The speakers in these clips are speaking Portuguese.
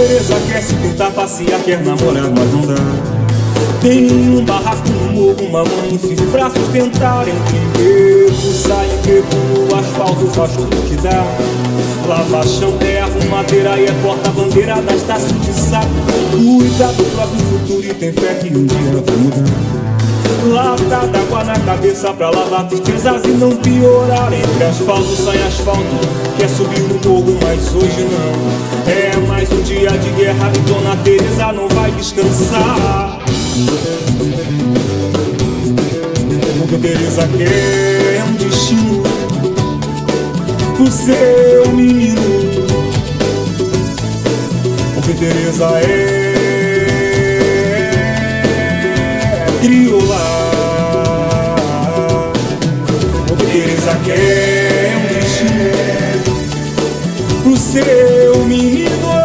Tereza quer se tentar passear, quer namorar, mas não dá. Tem um barraco no morro, uma mãe e filho pra sustentar Entre beco, sai beco no asfalto, faz tudo que dá. Lava chão, é arrumadeira e é porta-bandeira da estação de saco. Cuida do próprio futuro e tem fé que um dia vai mudar. Lata d'água na cabeça pra lavar tristezas e não piorar. Entre asfalto sai asfalto, quer subir no morro, mas hoje não. É mais um dia de guerra Dona Teresa não vai descansar. Porque Teresa quer um destino pro seu menino. Porque Teresa é crioula. Porque Teresa quer um destino pro seu menino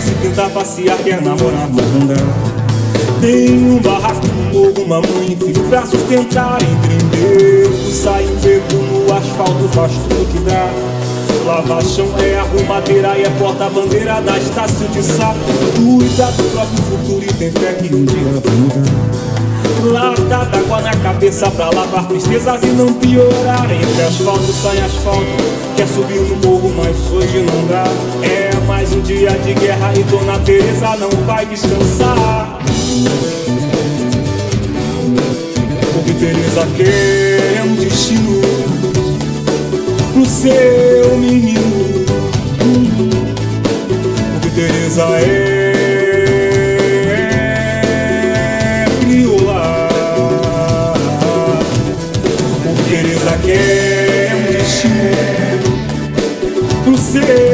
Se pintar, passear, quer namorar, mas não dá tem um barraco no morro, uma mãe e filho pra sustentar embeco, sai um beco no asfalto, faz tudo que dá. Lava chão é arrumadeira e é porta-bandeira da estácio de saco. Cuida do próprio futuro e tem fé que um dia vai mudar. Lata d'água na cabeça pra lavar tristezas e não piorar. Entre asfalto sai asfalto, quer subir no morro mas hoje não dá. É mais um dia de guerra e Dona Teresa não vai descansar. Porque Teresa quer um destino pro seu menino. Porque Teresa é, é quer um destino pro seu